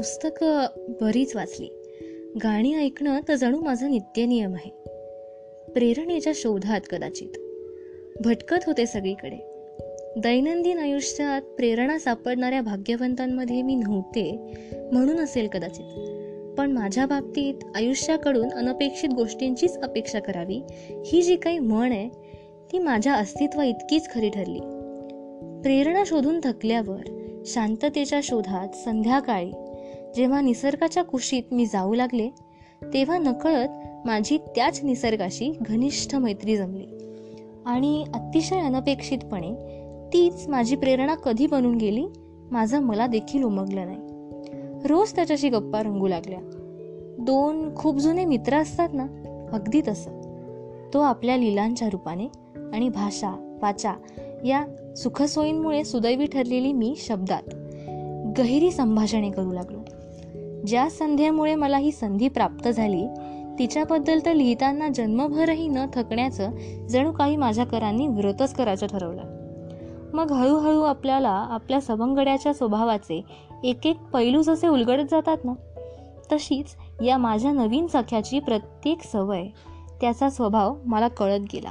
पुस्तकं बरीच वाचली. गाणी ऐकणं तर जणू माझा नित्यनियम आहे. प्रेरणेच्या शोधात कदाचित. भटकत होते सगळीकडे. दैनंदिन आयुष्यात प्रेरणा सापडणाऱ्या भाग्यवंतांमध्ये मी नव्हते म्हणून असेल कदाचित. पण माझ्या बाबतीत आयुष्याकडून अनपेक्षित गोष्टींचीच अपेक्षा करावी ही जी काही म्हण आहे ती माझ्या अस्तित्वा इतकीच खरी ठरली. प्रेरणा शोधून थकल्यावर शांततेच्या शोधात संध्याकाळी जेव्हा निसर्गाच्या कुशीत मी जाऊ लागले तेव्हा नकळत माझी त्याच निसर्गाशी घनिष्ठ मैत्री जमली. आणि अतिशय अनपेक्षितपणे तीच माझी प्रेरणा कधी बनून गेली माझं मला देखील उमगलं नाही. रोज त्याच्याशी गप्पा रंगू लागल्या. दोन खूप जुने मित्र असतात ना अगदी तसं. तो आपल्या लिलांच्या रूपाने आणि भाषा वाचा या सुखसोयींमुळे सुदैवी ठरलेली मी शब्दात गहिरी संभाषणे करू लागलो. ज्या संध्यामुळे मला ही संधी प्राप्त झाली तिच्याबद्दल तर लिहिताना जन्मभरही न थकण्याचं जणू काही माझ्या करांनी व्रतच करायचं ठरवलं. मग हळूहळू आपल्याला आपल्या सवंगड्याच्या स्वभावाचे एक एक पैलू जसे उलगडत जातात ना? तशीच या माझ्या नवीन सख्याची प्रत्येक सवय त्याचा स्वभाव मला कळत गेला.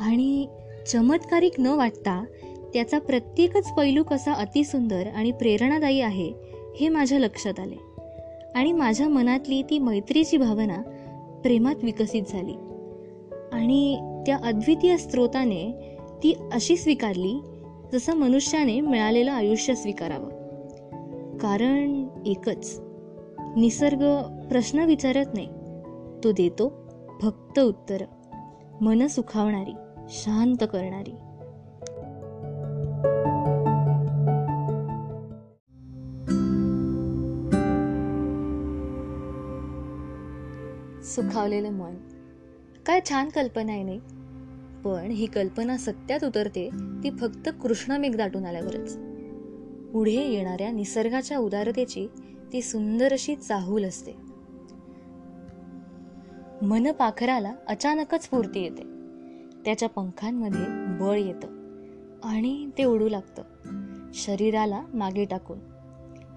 आणि चमत्कारिक न वाटता त्याचा प्रत्येकच पैलू कसा अतिसुंदर आणि प्रेरणादायी आहे हे माझ्या लक्षात आले. आणि माझ्या मनातली ती मैत्रीची भावना प्रेमात विकसित झाली. आणि त्या अद्वितीय स्रोताने ती अशी स्वीकारली जसं मनुष्याने मिळालेलं आयुष्य स्वीकारावं. कारण एकच निसर्ग प्रश्न विचारत नाही. तो देतो फक्त उत्तर. मन सुखावणारी शांत करणारी. सुखावलेलं मन. काय छान कल्पना आहे नाही? पण ही कल्पना सत्यात उतरते ती फक्त कृष्णमेघ दाटून आल्यावरच. पुढे येणाऱ्या निसर्गाच्या उदारतेची ती सुंदर अशी चाहूल असते. मन पाखराला अचानकच स्फूर्ती येते. त्याच्या पंखांमध्ये बळ येतं आणि ते उडू लागतं. शरीराला मागे टाकून.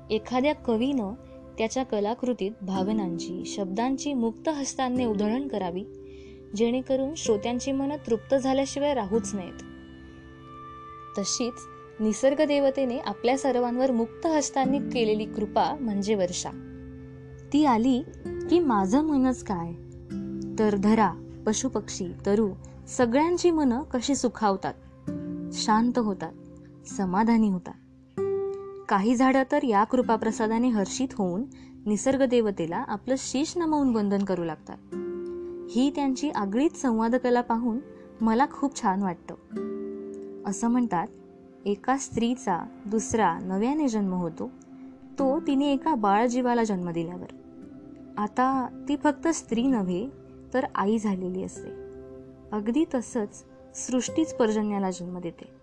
एखाद्या कवीनं त्याच्या कलाकृतीत भावनांची शब्दांची मुक्त हस्तांनी उधळण करावी जेणेकरून श्रोत्यांची मनं तृप्त झाल्याशिवाय राहूच नाहीत तशीच निसर्ग देवतेने आपल्या सर्वांवर मुक्त हस्तांनी केलेली कृपा म्हणजे वर्षा. ती आली की माझं मनच काय? तर धरा पशुपक्षी तरु सगळ्यांची मनं कशी सुखावतात? शांत होतात समाधानी होतात. काही झाडं तर या कृपाप्रसादाने हर्षित होऊन निसर्ग देवतेला आपलं शीश नमवून वंदन करू लागतात. ही त्यांची आगळीच संवादकला पाहून मला खूप छान वाटतं. असं म्हणतात एका स्त्रीचा दुसरा नव्याने जन्म होतो. तो तिने एका बाळजीवाला जन्म दिल्यावर. आता ती फक्त स्त्री नव्हे तर आई झालेली असते. अगदी तसंच सृष्टीच पर्जन्याला जन्म देते.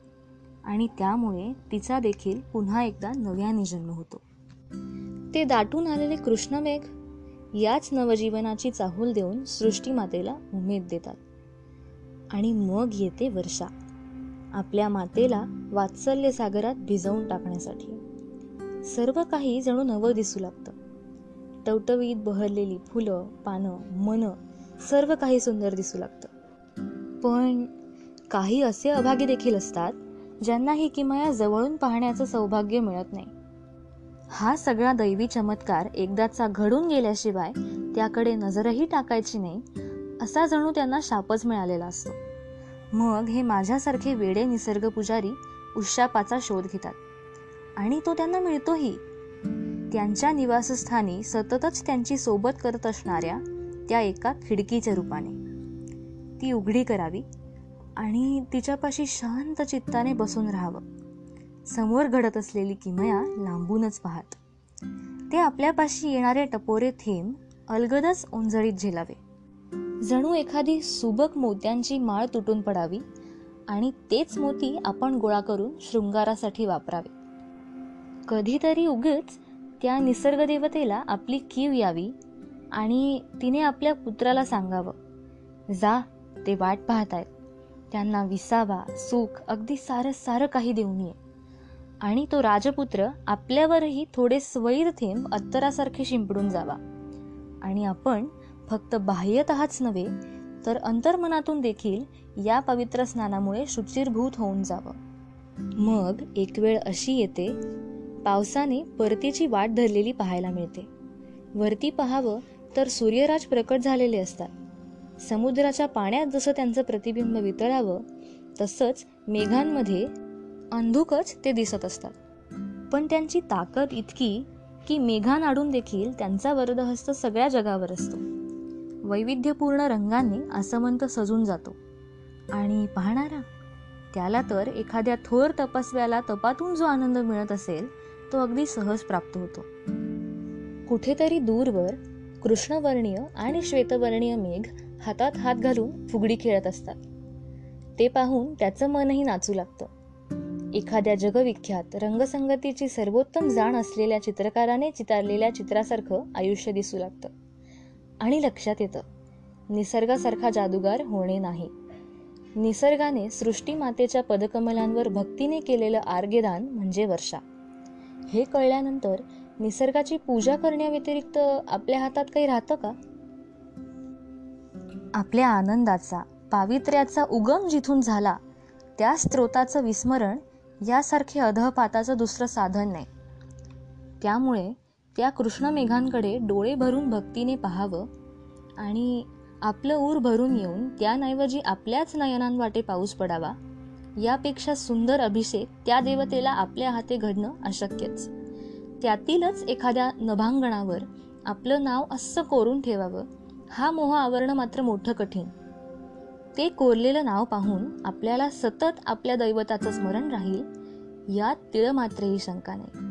आणि त्यामुळे तिचा देखील पुन्हा एकदा नव्याने जन्म होतो. ते दाटून आलेले कृष्णमेघ याच नवजीवनाची चाहूल देऊन सृष्टीमातेला उमेद देतात. आणि मग येते वर्षा आपल्या मातेला वात्सल्य सागरात भिजवून टाकण्यासाठी. सर्व काही जणू नवं दिसू लागतं. टवटवीत बहरलेली फुलं पानं मन सर्व काही सुंदर दिसू लागतं. पण काही असे अभागी देखील असतात ज्यांना ही किमया जवळून पाहण्याचं सौभाग्य मिळत नाही. हा सगळा दैवी चमत्कार एकदाचा घडून गेल्याशिवाय त्याकडे नजरही टाकायची नाही असा जणू त्यांना शापच मिळालेला असतो. मग हे माझ्यासारखे वेडे निसर्ग पुजारी उशापाचा शोध घेतात. आणि तो त्यांना मिळतोही. त्यांच्या निवासस्थानी सततच त्यांची सोबत करत असणाऱ्या त्या एका खिडकीच्या रूपाने. ती उघडी करावी आणि तिच्यापाशी शांत चित्ताने बसून राहावं. समोर घडत असलेली किमया लांबूनच पाहत. ते आपल्यापाशी येणारे टपोरे थेंब अलगदच ओंजळीत झेलावे. जणू एखादी सुबक मोत्यांची माळ तुटून पडावी आणि तेच मोती आपण गोळा करून शृंगारासाठी वापरावे. कधीतरी उगीच त्या निसर्ग देवतेला आपली कीव यावी आणि तिने आपल्या पुत्राला सांगावं जा ते वाट पाहतायत. त्यांना विसावा सुख अगदी सारं सारं काही देऊन ये आणि तो राजपुत्र आपल्यावरही थोडे स्वैर थेंब अत्तरासारखे शिंपडून जावा. आणि आपण फक्त बाह्यतःच नव्हे तर अंतर्मनातून देखील या पवित्र स्नानामुळे शुचिरभूत होऊन जावं. मग एक वेळ अशी येते पावसाने परतीची वाट धरलेली पाहायला मिळते. वरती पहावं तर सूर्यराज प्रकट झालेले असतात. समुद्राच्या पाण्यात जसं त्यांचं प्रतिबिंब वितळावं तसंच मेघांमध्ये अंधुकच ते दिसत असतात. पण त्यांची ताकद इतकी की मेघांआडून देखील त्यांचा वरदहस्त सगळ्या जगावर असतो. वैविध्यपूर्ण रंगांनी आसमंत सजून जातो. आणि पाहणारा त्याला तर एखाद्या थोर तपस्व्याला तपातून जो आनंद मिळत असेल तो अगदी सहज प्राप्त होतो. कुठेतरी दूरवर कृष्णवर्णीय आणि श्वेतवर्णीय मेघ हातात हात घालून फुगडी खेळत असतात. ते पाहून त्याचं मनही नाचू लागतं. एखाद्या जगविख्यात रंगसंगतीची सर्वोत्तम जाण असलेल्या चित्रकाराने चितारलेल्या चित्रासारखं आयुष्य दिसू लागतं. आणि लक्षात येतं निसर्गासारखा जादूगार होणे नाही. निसर्गाने सृष्टी मातेच्या पदकमलांवर भक्तीने केलेलं आर्गेदान म्हणजे वर्षा. हे कळल्यानंतर निसर्गाची पूजा करण्याव्यतिरिक्त आपल्या हातात काही राहतं का? आपल्या आनंदाचा पावित्र्याचा उगम जिथून झाला त्या स्त्रोताचं विस्मरण यासारखे अधपाताचं दुसरं साधन नाही. त्यामुळे त्या कृष्ण मेघांकडे डोळे भरून भक्तीने पाहावं आणि आपलं ऊर भरून येऊन त्याऐवजी आपल्याच नयनांवाटे पाऊस पडावा यापेक्षा सुंदर अभिषेक त्या देवतेला आपल्या हाते घडणं अशक्यच. त्यातीलच एखाद्या नभांगणावर आपलं नाव असं कोरून ठेवावं हा मोह आवरणं मात्र मोठं कठीण. ते कोरलेलं नाव पाहून आपल्याला सतत आपल्या दैवताचं स्मरण राहील यात तिळ मात्रही शंका नाही.